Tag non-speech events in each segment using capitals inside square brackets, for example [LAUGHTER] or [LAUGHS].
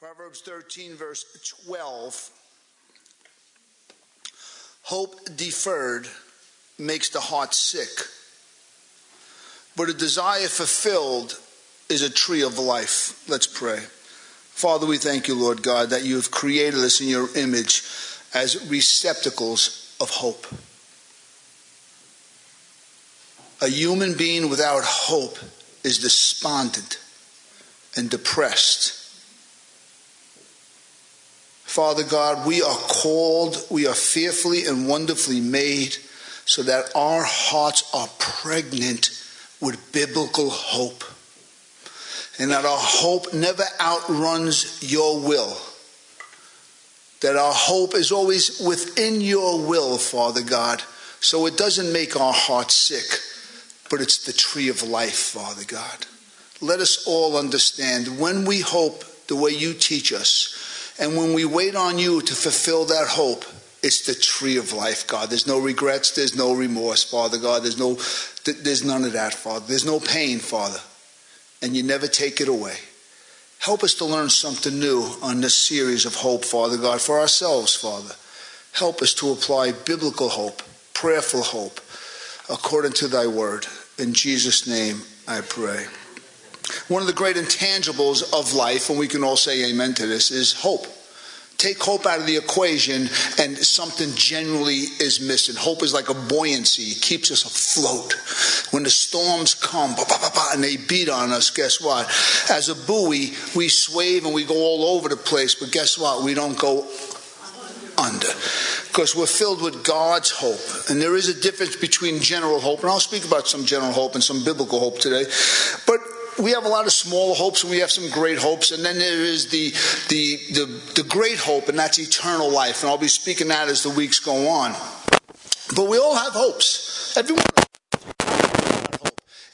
Proverbs 13, verse 12. Hope deferred makes the heart sick, but a desire fulfilled is a tree of life. Let's pray. Father, we thank you, Lord God, that you have created us in your image as receptacles of hope. A human being without hope is despondent and depressed. Father God, we are called, we are fearfully and wonderfully made so that our hearts are pregnant with biblical hope. And that our hope never outruns your will. That our hope is always within your will, Father God. So it doesn't make our hearts sick, but it's the tree of life, Father God. Let us all understand when we hope the way you teach us, and when we wait on you to fulfill that hope, it's the tree of life, God. There's no regrets, there's no remorse, Father God. There's no there's none of that, Father. There's no pain, Father. And you never take it away. Help us to learn something new on this series of hope, Father God, for ourselves, Father. Help us to apply biblical hope, prayerful hope, according to thy word. In Jesus' name I pray. One of the great intangibles of life, and we can all say amen to this, is hope. Take hope out of the equation, and something generally is missing. Hope is like a buoyancy, it keeps us afloat. When the storms come bah, bah, bah, and they beat on us, guess what? As a buoy, we swave and we go all over the place, but guess what? We don't go under because we're filled with God's hope. And there is a difference between general hope, and I'll speak about some general hope and some biblical hope today. But we have a lot of small hopes and we have some great hopes and then there is the, the the the great hope and that's eternal life and i'll be speaking that as the weeks go on. But we all have hopes. Everyone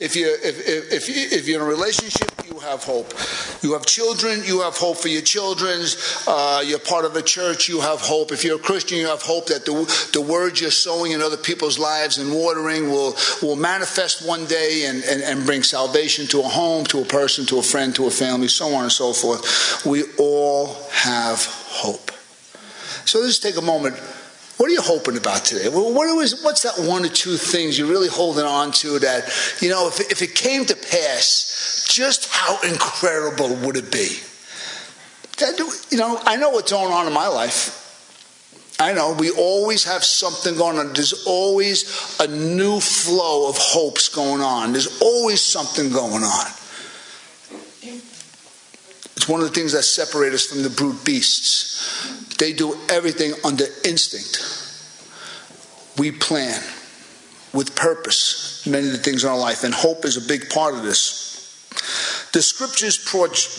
if you if, if, if, you, if you're in a relationship you have hope. You have children you have hope for your children's uh, you're part of a church you have hope. If you're a christian you have hope that the, the words you're sowing in other people's lives and watering will will manifest one day and, and, and bring salvation to a home to a person to a friend to a family so on and so forth. We all have hope. So let's take a moment what are you hoping about today? What is, what's that one or two things you're really holding on to that, you know, if, if it came to pass, just how incredible would it be? That, you know, I know what's going on in my life. I know we always have something going on. There's always a new flow of hopes going on. There's always something going on. It's one of the things that separate us from the brute beasts. They do everything under instinct. We plan with purpose many of the things in our life, and hope is a big part of this. The scriptures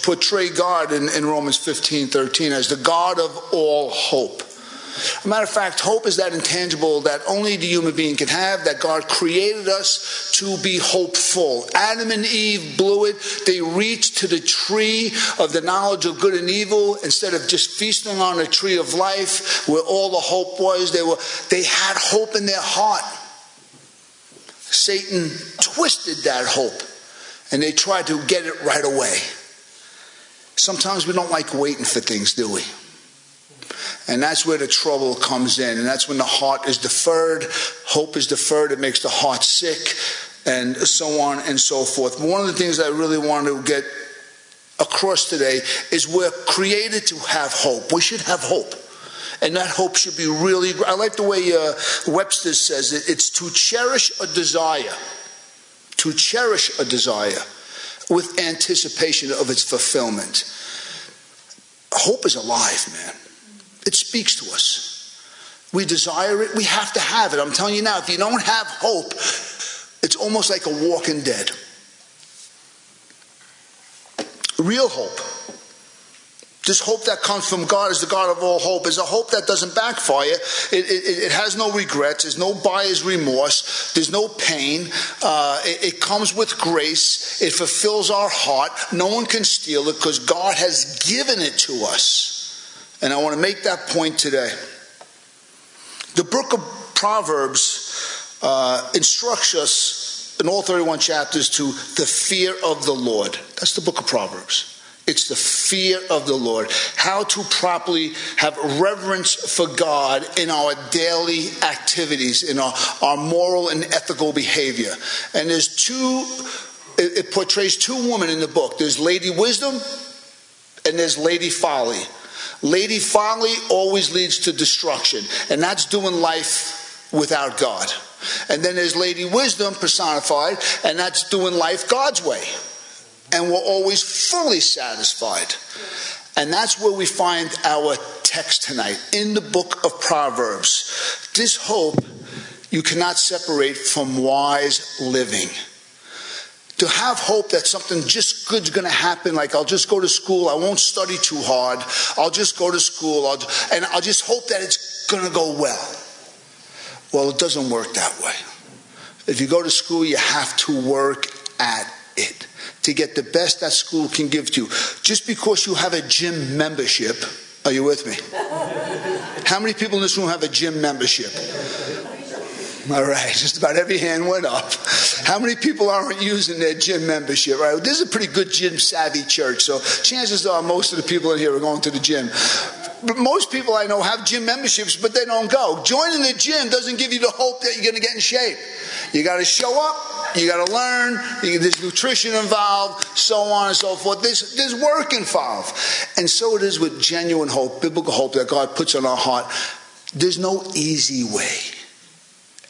portray God in, in Romans 15 13 as the God of all hope. A matter of fact, hope is that intangible that only the human being can have, that God created us to be hopeful. Adam and Eve blew it. They reached to the tree of the knowledge of good and evil instead of just feasting on the tree of life where all the hope was. They, were, they had hope in their heart. Satan twisted that hope and they tried to get it right away. Sometimes we don't like waiting for things, do we? And that's where the trouble comes in. And that's when the heart is deferred, hope is deferred, it makes the heart sick, and so on and so forth. One of the things I really want to get across today is we're created to have hope. We should have hope. And that hope should be really, I like the way uh, Webster says it it's to cherish a desire, to cherish a desire with anticipation of its fulfillment. Hope is alive, man. It speaks to us. We desire it, we have to have it. I'm telling you now, if you don't have hope, it's almost like a walking dead. Real hope. This hope that comes from God is the God of all hope. Is a hope that doesn't backfire. It, it, it has no regrets. There's no buyer's remorse. There's no pain. Uh, it, it comes with grace. It fulfills our heart. No one can steal it because God has given it to us. And I want to make that point today. The book of Proverbs uh, instructs us in all 31 chapters to the fear of the Lord. That's the book of Proverbs. It's the fear of the Lord. How to properly have reverence for God in our daily activities, in our, our moral and ethical behavior. And there's two, it, it portrays two women in the book. There's Lady Wisdom and there's Lady Folly. Lady Folly always leads to destruction, and that's doing life without God. And then there's Lady Wisdom personified, and that's doing life God's way and we're always fully satisfied. And that's where we find our text tonight in the book of Proverbs. This hope you cannot separate from wise living. To have hope that something just good's going to happen, like I'll just go to school, I won't study too hard, I'll just go to school, I'll, and I'll just hope that it's going to go well. Well, it doesn't work that way. If you go to school, you have to work at it to get the best that school can give to you. Just because you have a gym membership, are you with me? [LAUGHS] How many people in this room have a gym membership? All right, [LAUGHS] just about every hand went up. How many people aren't using their gym membership? Right, this is a pretty good gym savvy church, so chances are most of the people in here are going to the gym. But most people I know have gym memberships, but they don't go. Joining the gym doesn't give you the hope that you're going to get in shape. You got to show up, you got to learn. There's nutrition involved, so on and so forth. There's, there's work involved. And so it is with genuine hope, biblical hope that God puts on our heart. There's no easy way.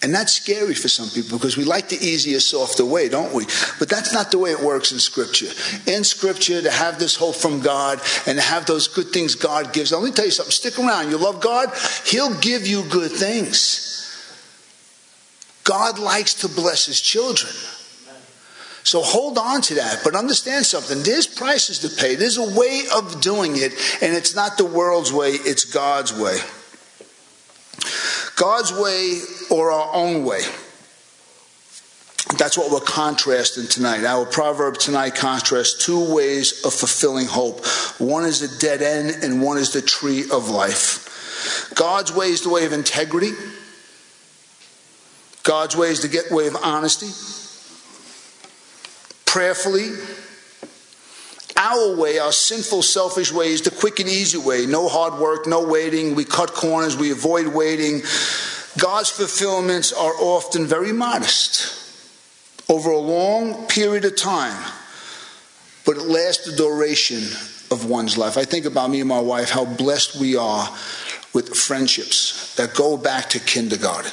And that's scary for some people because we like the easier, softer way, don't we? But that's not the way it works in Scripture. In Scripture, to have this hope from God and to have those good things God gives. Let me tell you something. Stick around. You love God, He'll give you good things. God likes to bless his children. So hold on to that, but understand something. There's prices to pay. There's a way of doing it, and it's not the world's way, it's God's way. God's way or our own way. That's what we're contrasting tonight. Our proverb tonight contrasts two ways of fulfilling hope. One is the dead end, and one is the tree of life. God's way is the way of integrity. God's way is the way of honesty, prayerfully. Our way, our sinful, selfish way, is the quick and easy way. No hard work, no waiting. We cut corners, we avoid waiting. God's fulfillments are often very modest over a long period of time, but it lasts the duration of one's life. I think about me and my wife, how blessed we are with friendships that go back to kindergarten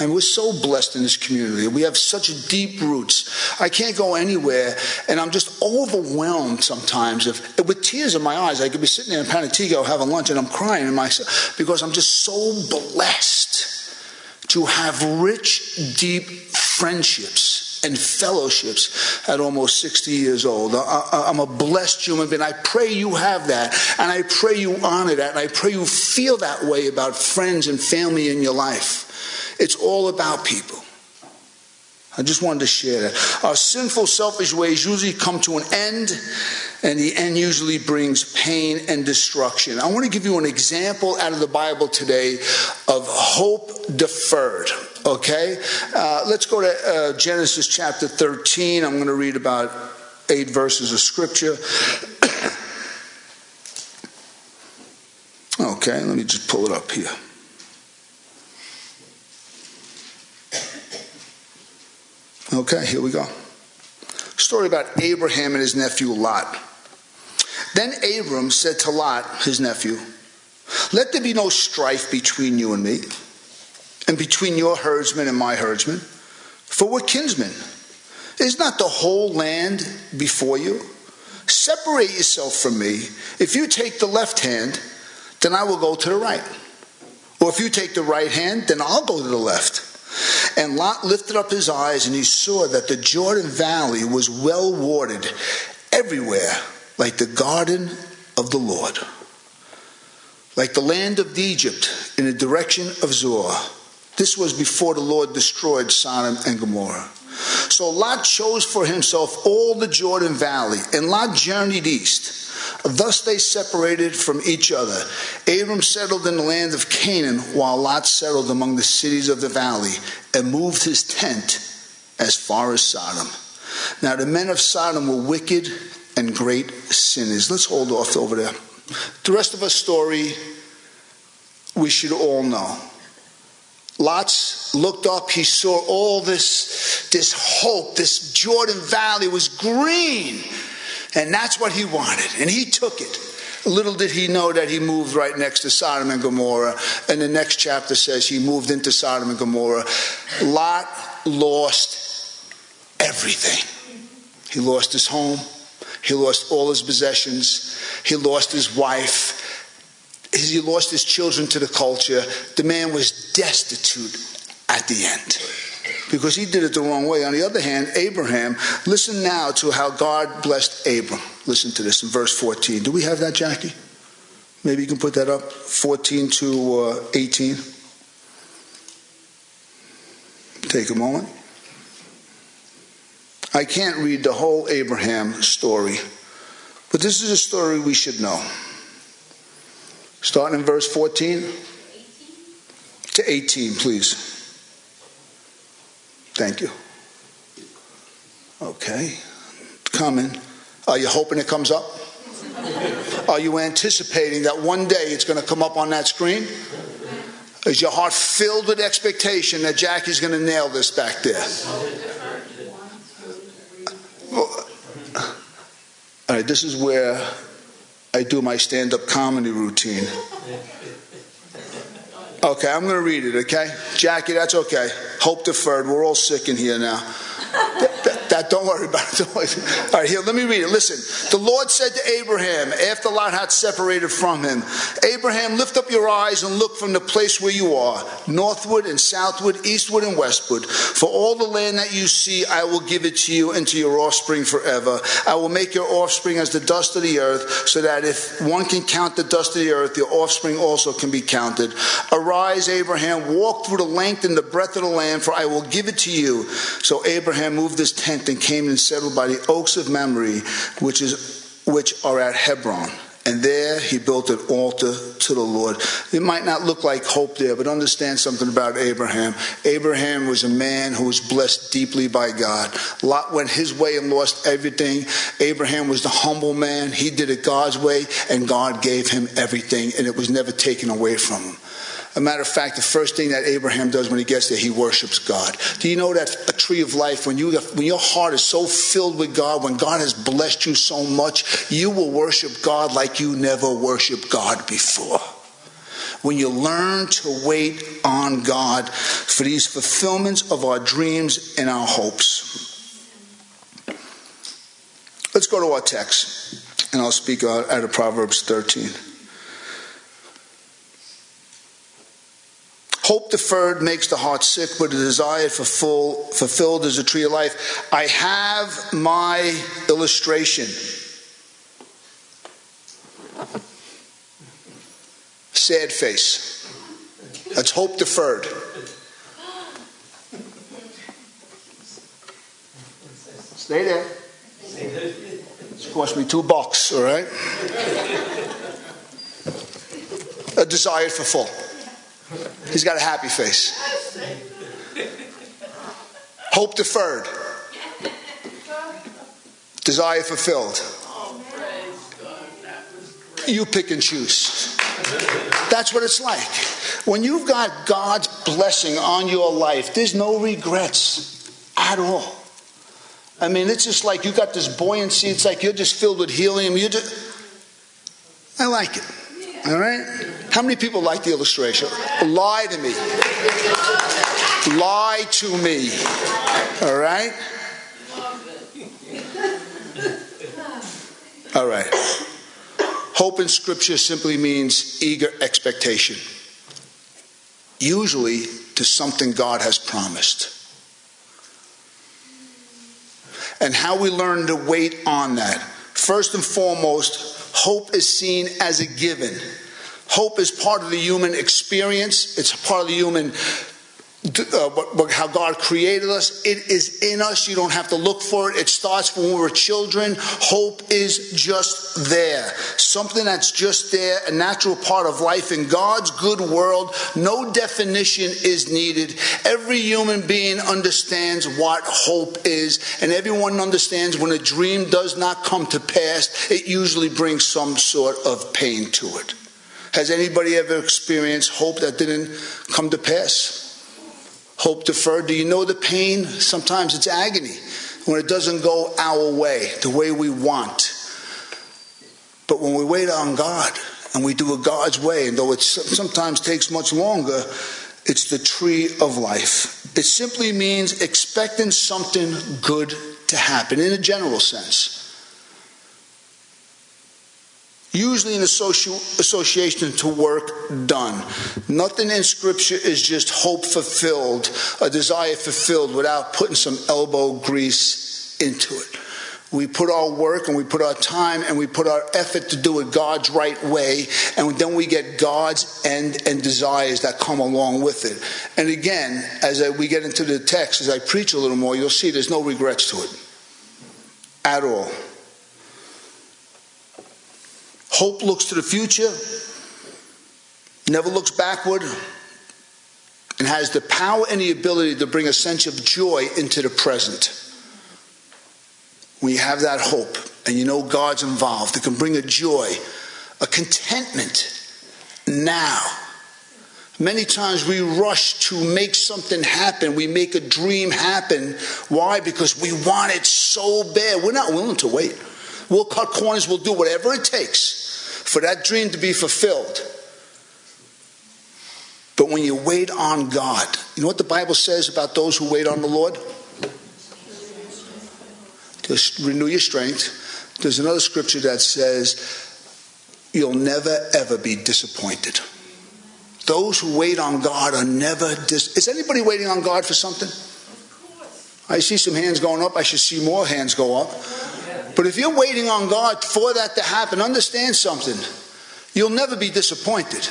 and we're so blessed in this community. We have such deep roots. I can't go anywhere, and I'm just overwhelmed sometimes. With tears in my eyes, I could be sitting there in Panatigo having lunch, and I'm crying in myself because I'm just so blessed to have rich, deep friendships and fellowships at almost 60 years old. I, am a blessed human being. I pray you have that, and I pray you honor that, and I pray you feel that way about friends and family in your life. It's all about people. I just wanted to share that. Our sinful, selfish ways usually come to an end, and the end usually brings pain and destruction. I want to give you an example out of the Bible today of hope deferred. Okay? Uh, let's go to uh, Genesis chapter 13. I'm going to read about eight verses of scripture. [COUGHS] okay, let me just pull it up here. Okay, here we go. Story about Abraham and his nephew Lot. Then Abram said to Lot, his nephew, Let there be no strife between you and me, and between your herdsmen and my herdsmen, for we're kinsmen. Is not the whole land before you? Separate yourself from me. If you take the left hand, then I will go to the right. Or if you take the right hand, then I'll go to the left. And Lot lifted up his eyes and he saw that the Jordan Valley was well watered everywhere, like the garden of the Lord, like the land of Egypt in the direction of Zoar. This was before the Lord destroyed Sodom and Gomorrah. So Lot chose for himself all the Jordan Valley, and Lot journeyed east. Thus they separated from each other. Abram settled in the land of Canaan, while Lot settled among the cities of the valley and moved his tent as far as Sodom. Now the men of Sodom were wicked and great sinners. Let's hold off over there. The rest of our story we should all know. Lot looked up, he saw all this, this hope, this Jordan Valley was green. And that's what he wanted. And he took it. Little did he know that he moved right next to Sodom and Gomorrah. And the next chapter says he moved into Sodom and Gomorrah. Lot lost everything. He lost his home, he lost all his possessions, he lost his wife, he lost his children to the culture. The man was destitute at the end because he did it the wrong way. On the other hand, Abraham, listen now to how God blessed Abram. Listen to this in verse 14. Do we have that, Jackie? Maybe you can put that up 14 to uh, 18. Take a moment. I can't read the whole Abraham story, but this is a story we should know. Starting in verse 14 to 18, please. Thank you. Okay. Coming. Are you hoping it comes up? Are you anticipating that one day it's going to come up on that screen? Is your heart filled with expectation that Jackie's going to nail this back there? All right, this is where I do my stand up comedy routine. Okay, I'm going to read it, okay? Jackie, that's okay. Hope deferred. We're all sick in here now. [LAUGHS] That, don't worry about it. [LAUGHS] All right, here, let me read it. Listen. The Lord said to Abraham, after Lot had separated from him, Abraham, lift up your eyes and look from the place where you are, northward and southward, eastward and westward. For all the land that you see, I will give it to you and to your offspring forever. I will make your offspring as the dust of the earth, so that if one can count the dust of the earth, your offspring also can be counted. Arise, Abraham, walk through the length and the breadth of the land, for I will give it to you. So Abraham moved his tent and came and settled by the oaks of Mamre, which is which are at Hebron. And there he built an altar to the Lord. It might not look like hope there, but understand something about Abraham. Abraham was a man who was blessed deeply by God. Lot went his way and lost everything. Abraham was the humble man. He did it God's way, and God gave him everything, and it was never taken away from him. A matter of fact, the first thing that Abraham does when he gets there, he worships God. Do you know that a tree of life, when, you, when your heart is so filled with God, when God has blessed you so much, you will worship God like you never worshiped God before? When you learn to wait on God for these fulfillments of our dreams and our hopes. Let's go to our text, and I'll speak out of Proverbs 13. Hope deferred makes the heart sick, but a desire fulfilled is a tree of life. I have my illustration. Sad face. That's hope deferred. Stay there. It's cost me two bucks, all right? A desire for full. He's got a happy face. Hope deferred. Desire fulfilled. You pick and choose. That's what it's like. When you've got God's blessing on your life, there's no regrets at all. I mean, it's just like you got this buoyancy. It's like you're just filled with helium. You just, I like it. All right? How many people like the illustration? Lie to me. Lie to me. All right? All right. Hope in Scripture simply means eager expectation, usually to something God has promised. And how we learn to wait on that. First and foremost, Hope is seen as a given. Hope is part of the human experience, it's part of the human uh, how God created us. It is in us. You don't have to look for it. It starts when we were children. Hope is just there. Something that's just there, a natural part of life in God's good world. No definition is needed. Every human being understands what hope is, and everyone understands when a dream does not come to pass, it usually brings some sort of pain to it. Has anybody ever experienced hope that didn't come to pass? Hope deferred. Do you know the pain? Sometimes it's agony when it doesn't go our way, the way we want. But when we wait on God and we do it God's way, and though it sometimes takes much longer, it's the tree of life. It simply means expecting something good to happen in a general sense usually in association to work done. Nothing in Scripture is just hope fulfilled, a desire fulfilled without putting some elbow grease into it. We put our work and we put our time and we put our effort to do it God's right way, and then we get God's end and desires that come along with it. And again, as we get into the text, as I preach a little more, you'll see there's no regrets to it at all. Hope looks to the future, never looks backward, and has the power and the ability to bring a sense of joy into the present. You have that hope and you know God's involved, it can bring a joy, a contentment now. Many times we rush to make something happen. We make a dream happen. Why? Because we want it so bad. We're not willing to wait. We'll cut corners. We'll do whatever it takes for that dream to be fulfilled. But when you wait on God, you know what the Bible says about those who wait on the Lord? Just renew your strength. There's another scripture that says, You'll never ever be disappointed. Those who wait on God are never dis. Is anybody waiting on God for something? I see some hands going up. I should see more hands go up. But if you're waiting on God for that to happen, understand something. You'll never be disappointed.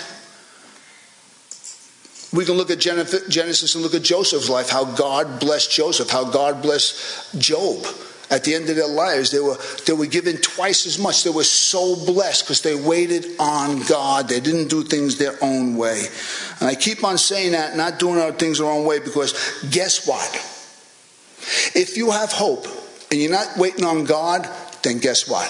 We can look at Genesis and look at Joseph's life, how God blessed Joseph, how God blessed Job. At the end of their lives, they were, they were given twice as much. They were so blessed because they waited on God. They didn't do things their own way. And I keep on saying that, not doing our things our own way, because guess what? If you have hope, and you're not waiting on God, then guess what?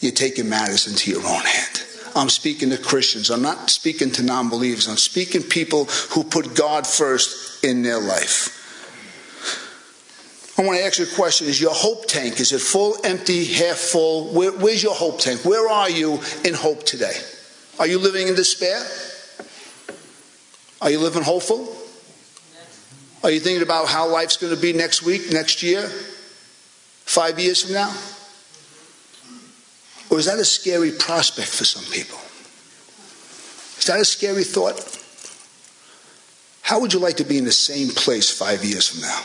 You're taking matters into your own hand. I'm speaking to Christians. I'm not speaking to non believers. I'm speaking people who put God first in their life. I want to ask you a question. Is your hope tank, is it full, empty, half full? Where, where's your hope tank? Where are you in hope today? Are you living in despair? Are you living hopeful? Are you thinking about how life's going to be next week, next year? Five years from now? Or is that a scary prospect for some people? Is that a scary thought? How would you like to be in the same place five years from now?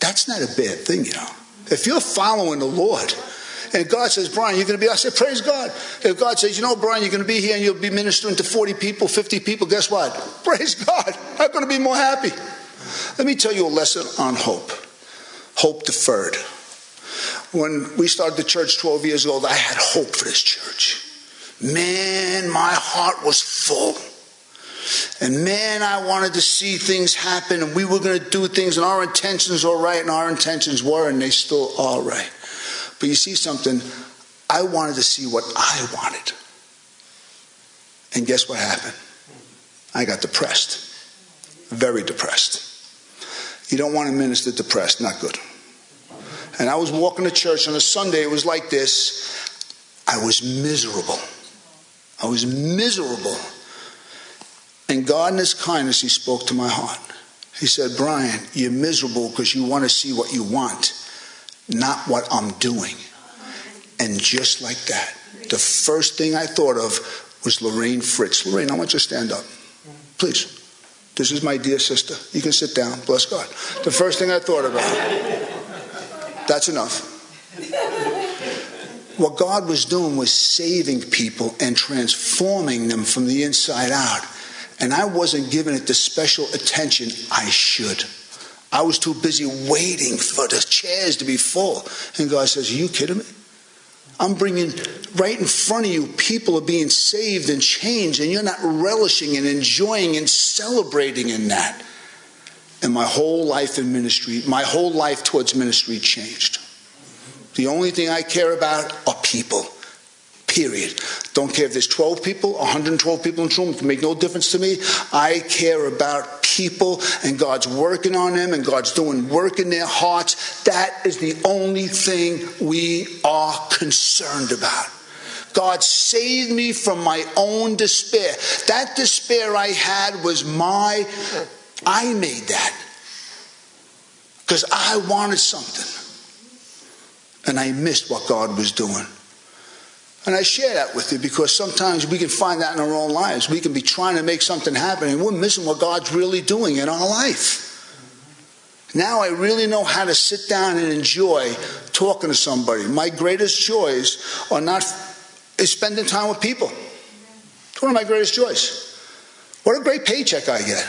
That's not a bad thing, you know. If you're following the Lord, and God says, Brian, you're going to be, I say, praise God. If God says, you know, Brian, you're going to be here and you'll be ministering to 40 people, 50 people, guess what? Praise God. I'm going to be more happy. Let me tell you a lesson on hope hope deferred. When we started the church 12 years ago, I had hope for this church. Man, my heart was full. And man, I wanted to see things happen, and we were going to do things, and our intentions were right, and our intentions were, and they still are right. But you see something? I wanted to see what I wanted. And guess what happened? I got depressed. Very depressed. You don't want to minister depressed, not good. And I was walking to church on a Sunday, it was like this. I was miserable. I was miserable. And God, in His kindness, He spoke to my heart. He said, Brian, you're miserable because you want to see what you want, not what I'm doing. And just like that, the first thing I thought of was Lorraine Fritz. Lorraine, I want you to stand up. Please. This is my dear sister. You can sit down. Bless God. The first thing I thought about. That's enough. What God was doing was saving people and transforming them from the inside out. And I wasn't giving it the special attention I should. I was too busy waiting for the chairs to be full. And God says, Are you kidding me? I'm bringing right in front of you, people are being saved and changed, and you're not relishing and enjoying and celebrating in that. And my whole life in ministry, my whole life towards ministry changed. The only thing I care about are people. Period. Don't care if there's 12 people, 112 people in the room, it can make no difference to me. I care about people and God's working on them and God's doing work in their hearts. That is the only thing we are concerned about. God saved me from my own despair. That despair I had was my, I made that. Because I wanted something. And I missed what God was doing. And I share that with you because sometimes we can find that in our own lives. We can be trying to make something happen and we're missing what God's really doing in our life. Now I really know how to sit down and enjoy talking to somebody. My greatest joys are not is spending time with people. It's one of my greatest joys. What a great paycheck I get.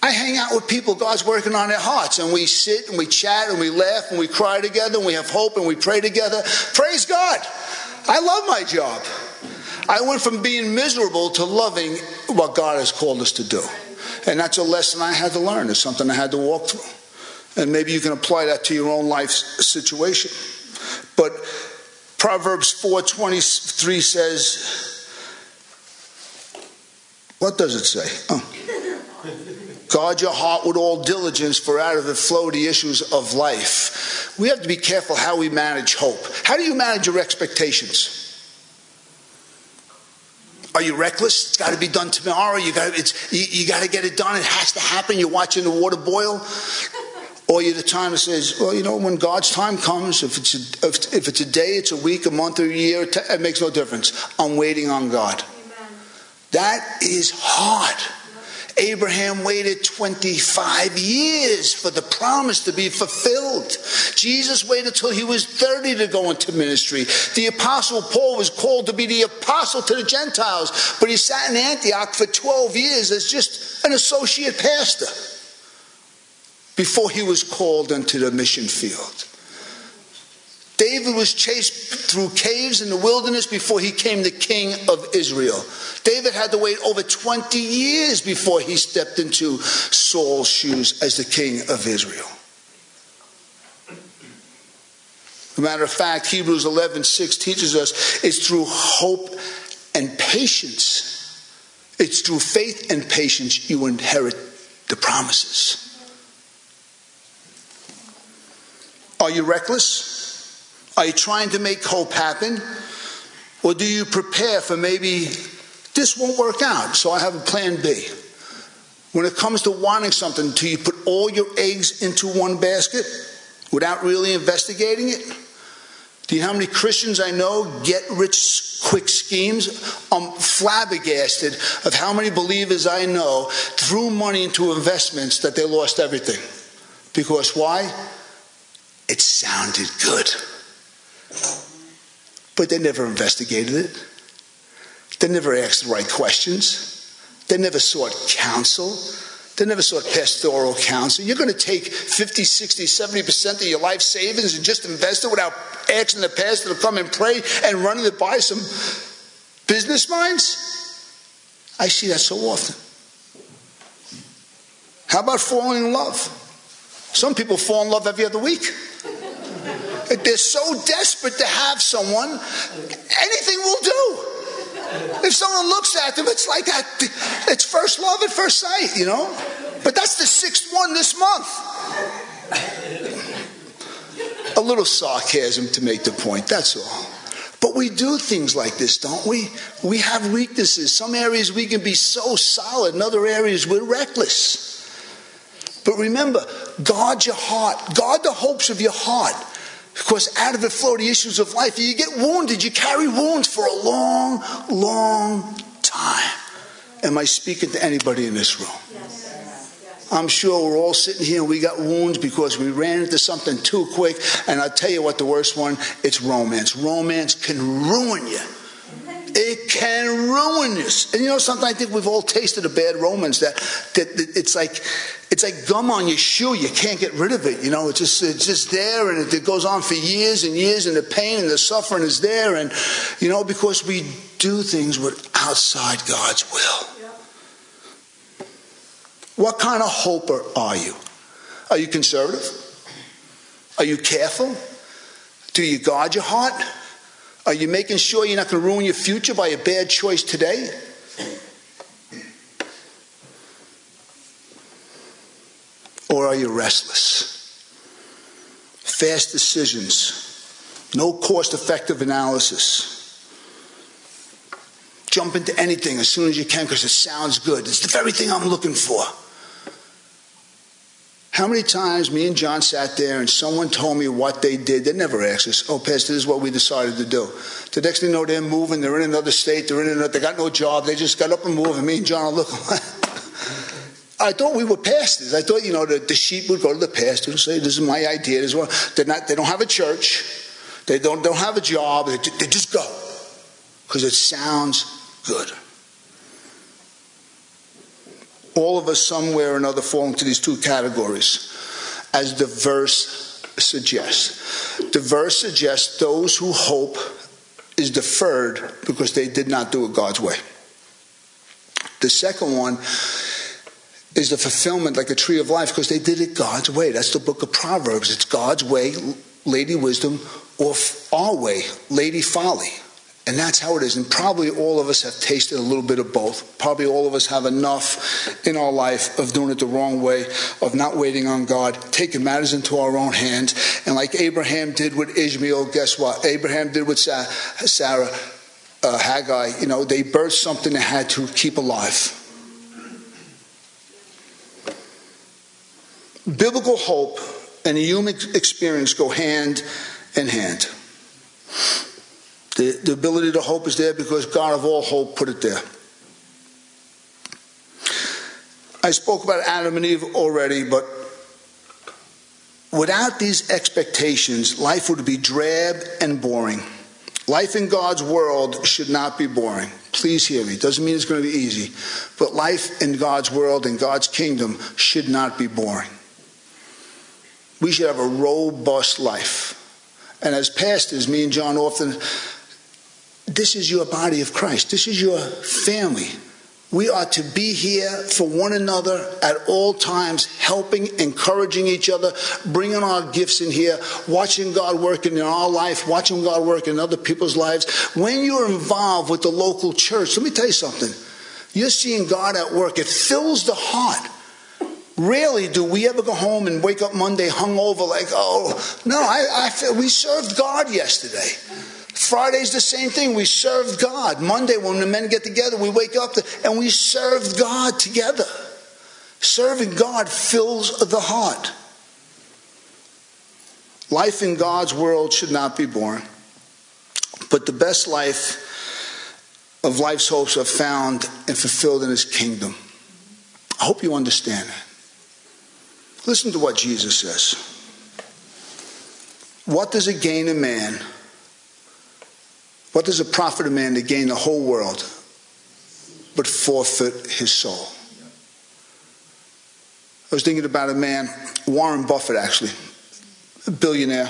I hang out with people God's working on their hearts, and we sit and we chat and we laugh and we cry together and we have hope and we pray together. Praise God. I love my job. I went from being miserable to loving what God has called us to do. And that's a lesson I had to learn. It's something I had to walk through. And maybe you can apply that to your own life situation. But Proverbs 4:23 says, what does it say? Oh. Guard your heart with all diligence, for out of it flow the issues of life. We have to be careful how we manage hope. How do you manage your expectations? Are you reckless? It's got to be done tomorrow. You got to, you, you got to get it done. It has to happen. You're watching the water boil. Or you're the time that says, well, you know, when God's time comes, if it's a, if, if it's a day, it's a week, a month, or a year, it makes no difference. I'm waiting on God. Amen. That is hard. Abraham waited 25 years for the promise to be fulfilled. Jesus waited till he was 30 to go into ministry. The apostle Paul was called to be the apostle to the Gentiles, but he sat in Antioch for 12 years as just an associate pastor before he was called into the mission field. David was chased through caves in the wilderness before he came the king of Israel. David had to wait over 20 years before he stepped into Saul's shoes as the king of Israel. As a matter of fact, Hebrews 11 6 teaches us it's through hope and patience. It's through faith and patience you inherit the promises. Are you reckless? Are you trying to make hope happen? Or do you prepare for maybe this won't work out, so I have a plan B? When it comes to wanting something, do you put all your eggs into one basket without really investigating it? Do you know how many Christians I know get rich quick schemes? I'm flabbergasted of how many believers I know threw money into investments that they lost everything. Because why? It sounded good. But they never investigated it. They never asked the right questions. They never sought counsel. They never sought pastoral counsel. You're going to take 50, 60, 70% of your life savings and just invest it without asking the pastor to come and pray and running it by some business minds? I see that so often. How about falling in love? Some people fall in love every other week. They're so desperate to have someone, anything will do. If someone looks at them, it's like that. It's first love at first sight, you know? But that's the sixth one this month. A little sarcasm to make the point, that's all. But we do things like this, don't we? We have weaknesses. Some areas we can be so solid, in other areas we're reckless. But remember, guard your heart, guard the hopes of your heart. Because out of it flow the issues of life. You get wounded, you carry wounds for a long, long time. Am I speaking to anybody in this room? Yes. I'm sure we're all sitting here and we got wounds because we ran into something too quick. And I'll tell you what the worst one, it's romance. Romance can ruin you. It can ruin us. And you know something? I think we've all tasted a bad romance that, that, that, it's like it's like gum on your shoe. You can't get rid of it. You know, it's just it's just there, and it, it goes on for years and years, and the pain and the suffering is there, and you know because we do things with outside God's will. What kind of hoper are you? Are you conservative? Are you careful? Do you guard your heart? Are you making sure you're not going to ruin your future by a bad choice today? Or are you restless? Fast decisions, no cost effective analysis. Jump into anything as soon as you can because it sounds good. It's the very thing I'm looking for. How many times me and John sat there and someone told me what they did? They never asked us, oh, Pastor, this is what we decided to do. The next thing you know, they're moving, they're in another state, they're in another, they got no job, they just got up and moved, and me and John are looking. [LAUGHS] I thought we were pastors. I thought, you know, the, the sheep would go to the pastor and say, this is my idea. This is what, they're not, they don't have a church. They don't, don't have a job. They, they just go because it sounds good all of us somewhere or another fall into these two categories, as the verse suggests. The verse suggests those who hope is deferred because they did not do it God's way. The second one is the fulfillment like a tree of life because they did it God's way. That's the book of Proverbs. It's God's way, Lady Wisdom, or our way, Lady Folly. And that's how it is. And probably all of us have tasted a little bit of both. Probably all of us have enough in our life of doing it the wrong way, of not waiting on God, taking matters into our own hands. And like Abraham did with Ishmael, guess what? Abraham did with Sarah, uh, Hagar. You know, they birthed something they had to keep alive. Biblical hope and human experience go hand in hand. The, the ability to hope is there because God of all hope put it there. I spoke about Adam and Eve already, but without these expectations, life would be drab and boring. Life in God's world should not be boring. Please hear me. Doesn't mean it's going to be easy, but life in God's world, and God's kingdom, should not be boring. We should have a robust life. And as pastors, me and John often this is your body of Christ. This is your family. We are to be here for one another at all times, helping, encouraging each other, bringing our gifts in here, watching God work in our life, watching God work in other people's lives. When you're involved with the local church, let me tell you something. You're seeing God at work. It fills the heart. Rarely do we ever go home and wake up Monday hungover like, oh, no, I, I we served God yesterday. Friday's the same thing. We served God. Monday, when the men get together, we wake up and we serve God together. Serving God fills the heart. Life in God's world should not be boring. But the best life of life's hopes are found and fulfilled in His kingdom. I hope you understand that. Listen to what Jesus says. What does it gain a man? What does it profit a man to gain the whole world but forfeit his soul? I was thinking about a man, Warren Buffett, actually, a billionaire.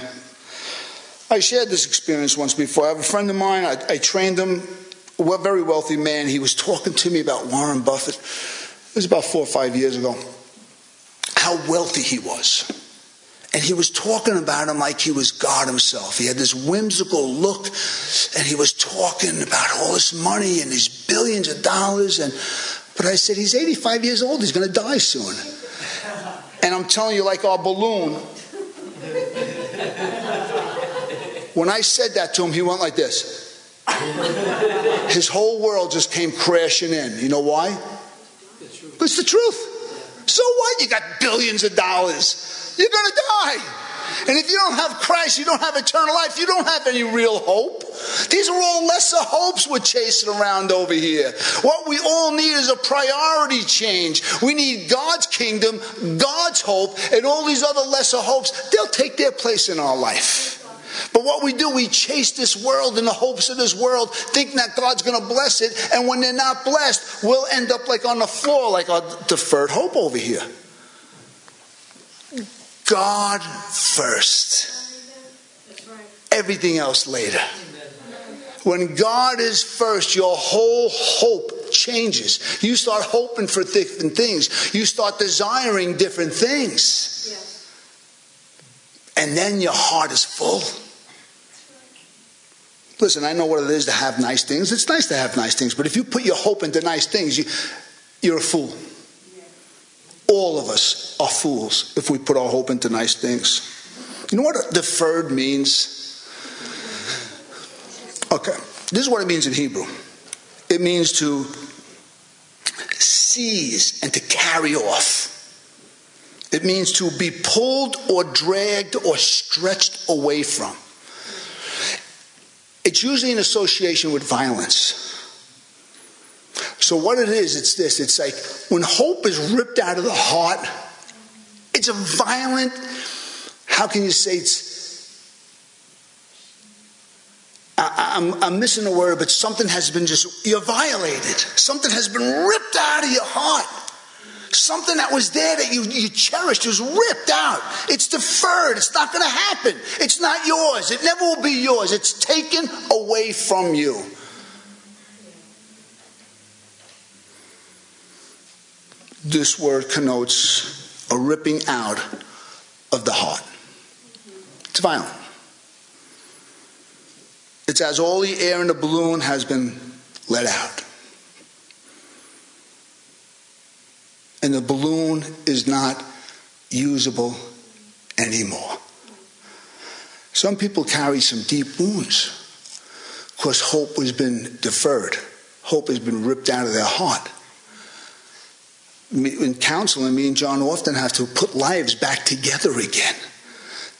I shared this experience once before. I have a friend of mine, I, I trained him, a very wealthy man. He was talking to me about Warren Buffett. It was about four or five years ago. How wealthy he was. And he was talking about him like he was God himself. He had this whimsical look, and he was talking about all this money and these billions of dollars. And but I said, he's 85 years old. He's going to die soon. And I'm telling you, like our balloon. When I said that to him, he went like this. His whole world just came crashing in. You know why? It's the truth. So what? You got billions of dollars you're going to die. And if you don't have Christ, you don't have eternal life. You don't have any real hope. These are all lesser hopes we're chasing around over here. What we all need is a priority change. We need God's kingdom, God's hope, and all these other lesser hopes. They'll take their place in our life. But what we do, we chase this world in the hopes of this world, thinking that God's going to bless it. And when they're not blessed, we'll end up like on the floor, like our deferred hope over here. God first. Everything else later. When God is first, your whole hope changes. You start hoping for different things. You start desiring different things. And then your heart is full. Listen, I know what it is to have nice things. It's nice to have nice things, but if you put your hope into nice things, you, you're a fool. All of us are fools if we put our hope into nice things. You know what deferred means? Okay, this is what it means in Hebrew it means to seize and to carry off. It means to be pulled or dragged or stretched away from. It's usually in association with violence. So, what it is, it's this it's like when hope is ripped out of the heart, it's a violent, how can you say it's. I, I'm, I'm missing a word, but something has been just, you're violated. Something has been ripped out of your heart. Something that was there that you, you cherished was ripped out. It's deferred. It's not going to happen. It's not yours. It never will be yours. It's taken away from you. This word connotes a ripping out of the heart. It's violent. It's as all the air in the balloon has been let out. and the balloon is not usable anymore. Some people carry some deep wounds because hope has been deferred, hope has been ripped out of their heart. In counseling, me and John often have to put lives back together again.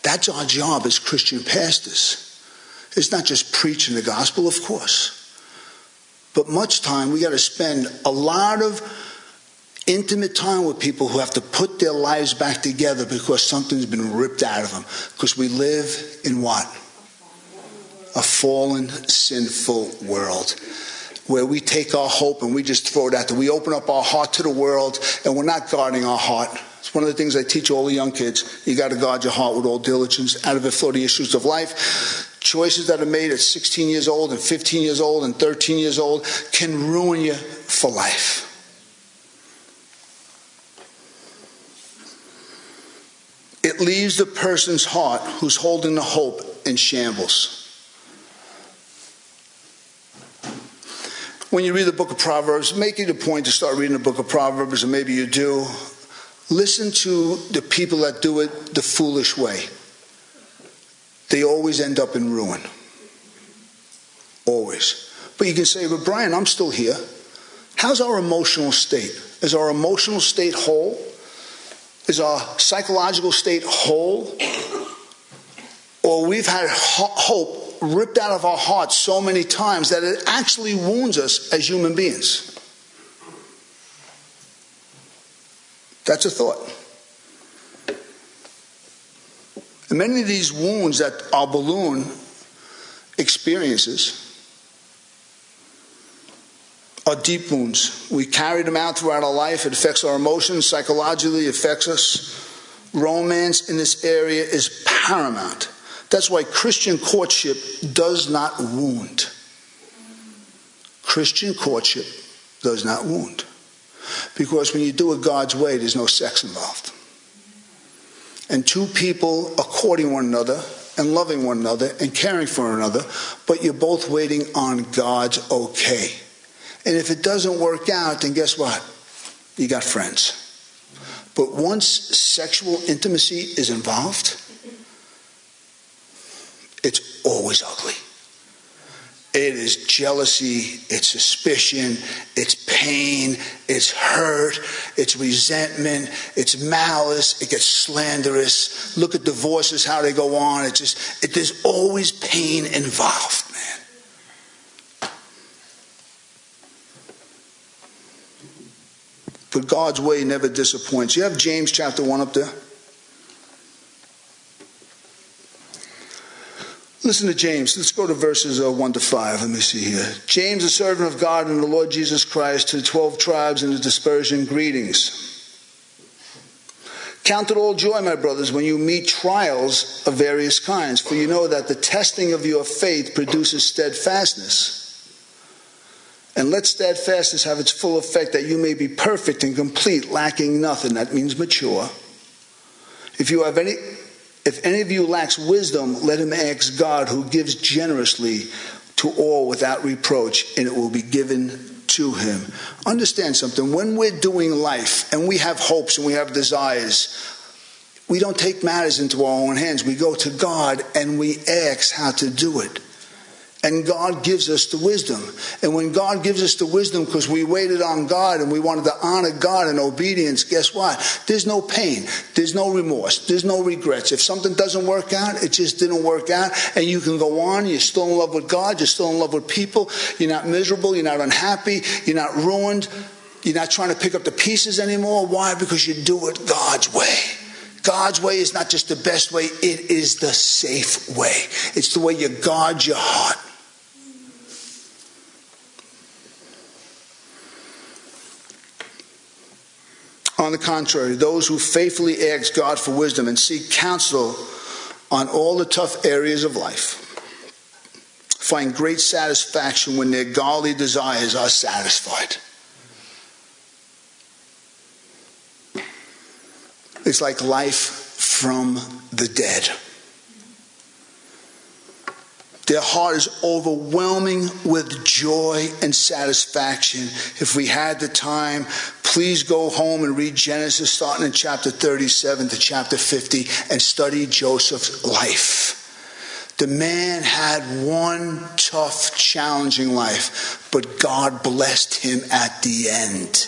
That's our job as Christian pastors. It's not just preaching the gospel, of course, but much time we got to spend a lot of intimate time with people who have to put their lives back together because something's been ripped out of them. Because we live in what? A fallen, sinful world where we take our hope and we just throw it out there. We open up our heart to the world and we're not guarding our heart. It's one of the things I teach all the young kids. You got to guard your heart with all diligence. Out of it flow the issues of life. Choices that are made at 16 years old and 15 years old and 13 years old can ruin you for life. it leaves the person's heart who's holding the hope in shambles. When you read the book of Proverbs, make it a point to start reading the book of Proverbs, and maybe you do. Listen to the people that do it the foolish way. They always end up in ruin. Always. But you can say, but Brian, I'm still here. How's our emotional state? Is our emotional state whole? Is our psychological state whole? Or we've had hope ripped out of our hearts so many times that it actually wounds us as human beings? That's a thought. And many of these wounds that our balloon experiences are deep wounds. We carry them out throughout our life. It affects our emotions, psychologically, affects us. Romance in this area is paramount. That's why Christian courtship does not wound. Christian courtship does not wound. Because when you do it God's way, there's no sex involved. And two people are courting one another and loving one another and caring for one another, but you're both waiting on God's okay. And if it doesn't work out, then guess what? You got friends. But once sexual intimacy is involved, it's always ugly. It is jealousy, it's suspicion, it's pain, it's hurt, it's resentment, it's malice, it gets slanderous. Look at divorces, how they go on. It's just, it, there's always pain involved, man. But God's way never disappoints. You have James chapter 1 up there? Listen to James. Let's go to verses uh, 1 to 5. Let me see here. James, a servant of God and the Lord Jesus Christ, to the 12 tribes in the dispersion, greetings. Count it all joy, my brothers, when you meet trials of various kinds, for you know that the testing of your faith produces steadfastness. And let steadfastness have its full effect, that you may be perfect and complete, lacking nothing. That means mature. If you have any if any of you lacks wisdom, let him ask God, who gives generously to all without reproach, and it will be given to him. Understand something. When we're doing life and we have hopes and we have desires, we don't take matters into our own hands. We go to God and we ask how to do it. And God gives us the wisdom. And when God gives us the wisdom because we waited on God and we wanted to honor God in obedience, guess what? There's no pain. There's no remorse. There's no regrets. If something doesn't work out, it just didn't work out. And you can go on. You're still in love with God. You're still in love with people. You're not miserable. You're not unhappy. You're not ruined. You're not trying to pick up the pieces anymore. Why? Because you do it God's way. God's way is not just the best way, it is the safe way. It's the way you guard your heart. On the contrary, those who faithfully ask God for wisdom and seek counsel on all the tough areas of life find great satisfaction when their godly desires are satisfied. It's like life from the dead. Their heart is overwhelming with joy and satisfaction. If we had the time, please go home and read Genesis starting in chapter 37 to chapter 50 and study Joseph's life. The man had one tough, challenging life, but God blessed him at the end.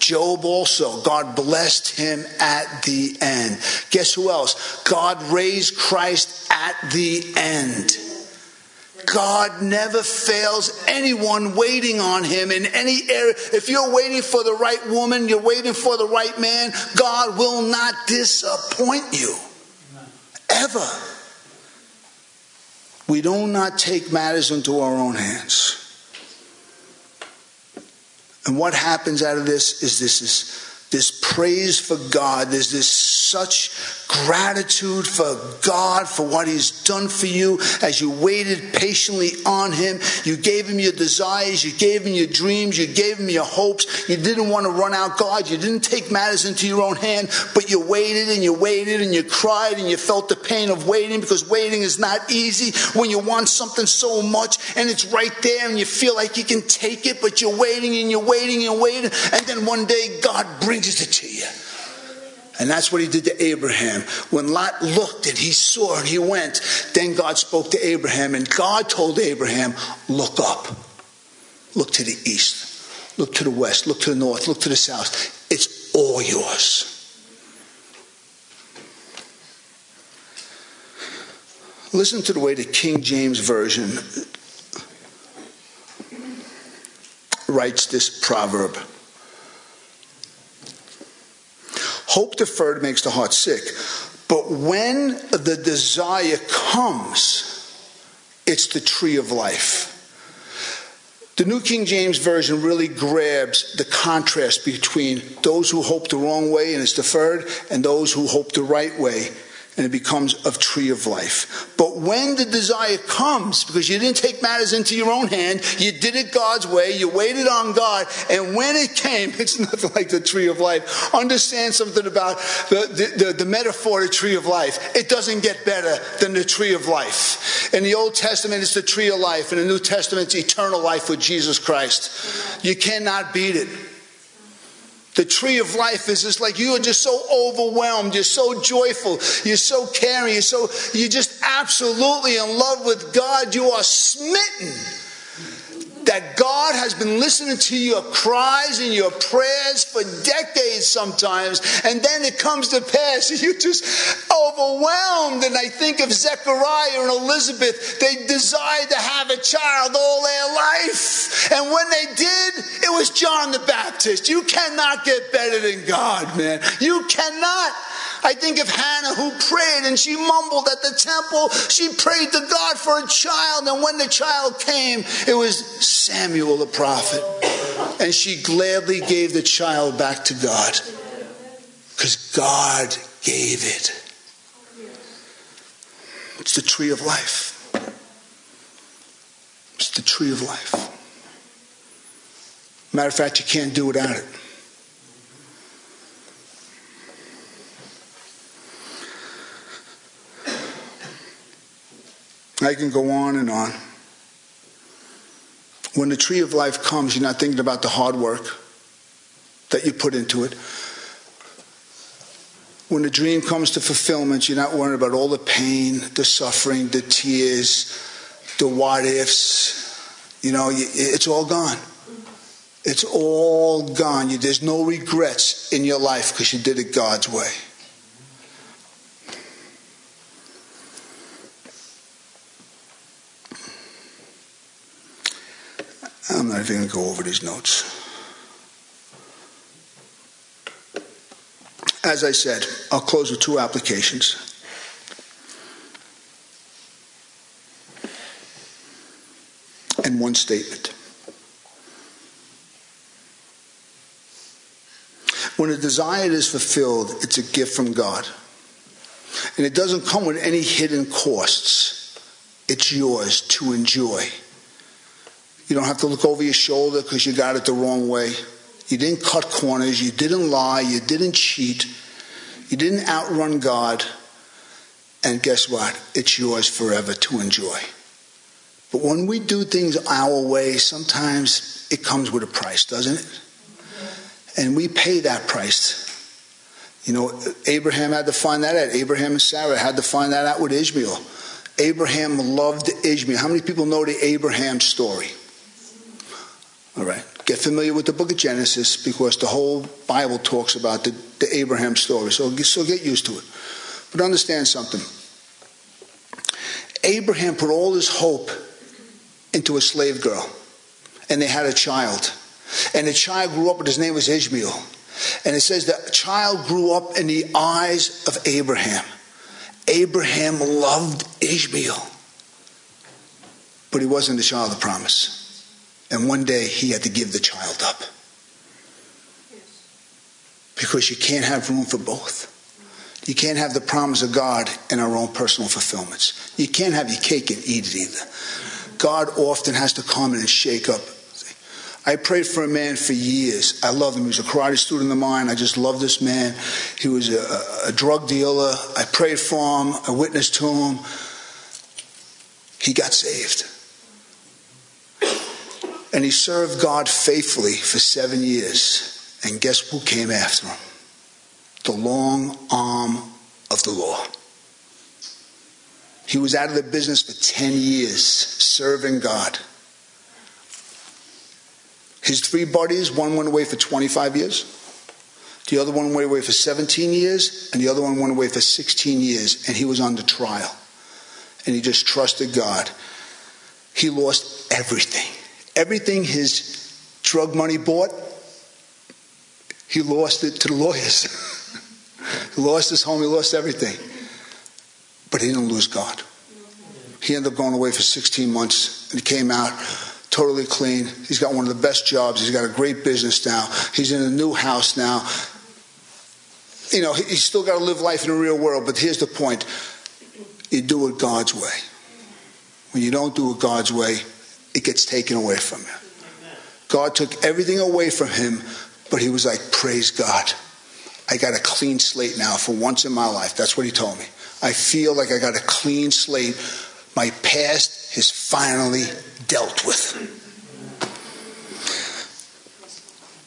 Job also, God blessed him at the end. Guess who else? God raised Christ at the end. God never fails anyone waiting on him in any area. If you're waiting for the right woman, you're waiting for the right man, God will not disappoint you. Ever. We do not take matters into our own hands. And what happens out of this is this is this praise for God. There's this such gratitude for God for what He's done for you as you waited patiently on Him. You gave Him your desires, you gave Him your dreams, you gave Him your hopes. You didn't want to run out God, you didn't take matters into your own hand, but you waited and you waited and you cried and you felt the pain of waiting because waiting is not easy when you want something so much and it's right there and you feel like you can take it, but you're waiting and you're waiting and waiting, and then one day God brings it to you. And that's what he did to Abraham. When Lot looked and he saw and he went, then God spoke to Abraham and God told Abraham, Look up. Look to the east. Look to the west. Look to the north. Look to the south. It's all yours. Listen to the way the King James Version writes this proverb. Hope deferred makes the heart sick. But when the desire comes, it's the tree of life. The New King James Version really grabs the contrast between those who hope the wrong way and it's deferred and those who hope the right way and it becomes a tree of life. But when the desire comes, because you didn't take matters into your own hand, you did it God's way, you waited on God, and when it came, [LAUGHS] it's nothing like the tree of life. Understand something about the, the, the, the metaphor of the tree of life. It doesn't get better than the tree of life. In the Old Testament, it's the tree of life. In the New Testament, it's eternal life with Jesus Christ. You cannot beat it. The tree of life is just like you are just so overwhelmed. You're so joyful. You're so caring. You're so, you're just absolutely in love with God. You are smitten that God has been listening to your cries and your prayers for decades sometimes, and then it comes to pass, and [LAUGHS] you're just overwhelmed. And I think of Zechariah and Elizabeth, they desired to have a child all their life. And when they did, it was John the Baptist. You cannot get better than God, man. You cannot. I think of Hannah who prayed and she mumbled at the temple. She prayed to God for a child, and when the child came, it was Samuel the prophet. And she gladly gave the child back to God because God gave it. It's the tree of life. It's the tree of life. Matter of fact, you can't do without it. I can go on and on. When the tree of life comes, you're not thinking about the hard work that you put into it. When the dream comes to fulfillment, you're not worried about all the pain, the suffering, the tears, the what ifs. You know, it's all gone. It's all gone. There's no regrets in your life because you did it God's way. Even going to go over these notes. As I said, I'll close with two applications. And one statement. When a desire is fulfilled, it's a gift from God. And it doesn't come with any hidden costs. It's yours to enjoy. You don't have to look over your shoulder because you got it the wrong way. You didn't cut corners. You didn't lie. You didn't cheat. You didn't outrun God. And guess what? It's yours forever to enjoy. But when we do things our way, sometimes it comes with a price, doesn't it? And we pay that price. You know, Abraham had to find that out. Abraham and Sarah had to find that out with Ishmael. Abraham loved Ishmael. How many people know the Abraham story? All right. Get familiar with the book of Genesis because the whole Bible talks about the, the Abraham story. So, so get used to it. But understand something. Abraham put all his hope into a slave girl, and they had a child. And the child grew up, and his name was Ishmael. And it says the child grew up in the eyes of Abraham. Abraham loved Ishmael, but he wasn't the child of promise. And one day he had to give the child up. Because you can't have room for both. You can't have the promise of God and our own personal fulfillments. You can't have your cake and eat it either. God often has to come in and shake up. I prayed for a man for years. I loved him. He was a karate student of mine. I just loved this man. He was a, a drug dealer. I prayed for him. I witnessed to him. He got saved. And he served God faithfully for seven years. And guess who came after him? The long arm of the law. He was out of the business for 10 years, serving God. His three buddies, one went away for 25 years, the other one went away for 17 years, and the other one went away for 16 years, and he was under trial. And he just trusted God. He lost everything. Everything his drug money bought, he lost it to the lawyers. [LAUGHS] he lost his home, he lost everything. But he didn't lose God. He ended up going away for 16 months and he came out totally clean. He's got one of the best jobs. He's got a great business now. He's in a new house now. You know, he's still got to live life in the real world, but here's the point you do it God's way. When you don't do it God's way, it gets taken away from him. God took everything away from him, but he was like, Praise God. I got a clean slate now for once in my life. That's what he told me. I feel like I got a clean slate. My past is finally dealt with.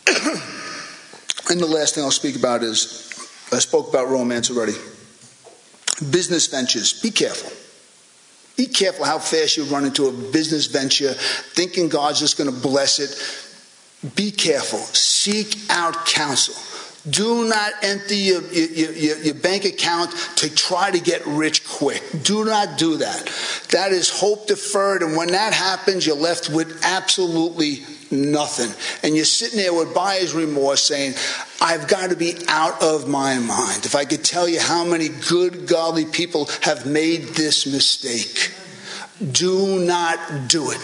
[CLEARS THROAT] and the last thing I'll speak about is I spoke about romance already. Business ventures. Be careful. Be careful how fast you run into a business venture thinking God's just going to bless it. Be careful. Seek out counsel. Do not empty your, your, your, your, bank account to try to get rich quick. Do not do that. That is hope deferred. And when that happens, you're left with absolutely nothing. And you're sitting there with buyer's remorse saying, I've got to be out of my mind. If I could tell you how many good, godly people have made this mistake, do not do it.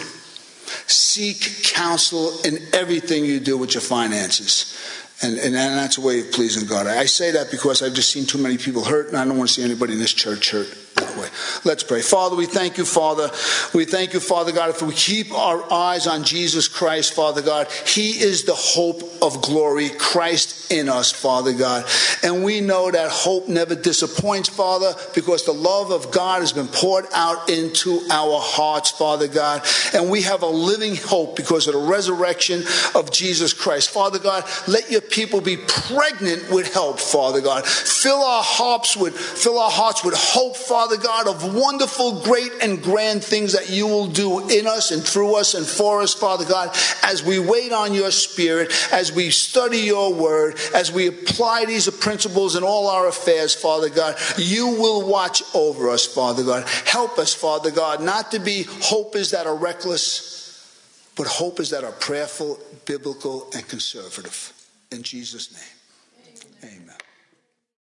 Seek counsel in everything you do with your finances. And, and, that's a way of pleasing God. I say that because I've just seen too many people hurt, and I don't want to see anybody in this church hurt way. Let's pray. Father, we thank you, Father. We thank you, Father God, if we keep our eyes on Jesus Christ, Father God, He is the hope of glory, Christ in us, Father God. And we know that hope never disappoints, Father, because the love of God has been poured out into our hearts, Father God. And we have a living hope because of the resurrection of Jesus Christ. Father God, let your people be pregnant with help, Father God. Fill our hearts with fill our hearts with hope, Father God, of wonderful, great, and grand things that you will do in us and through us and for us, Father God, as we wait on your Spirit, as we study your word, as we apply these principles in all our affairs, Father God. You will watch over us, Father God. Help us, Father God, not to be hopers that are reckless, but hopers that are prayerful, biblical, and conservative. In Jesus' name.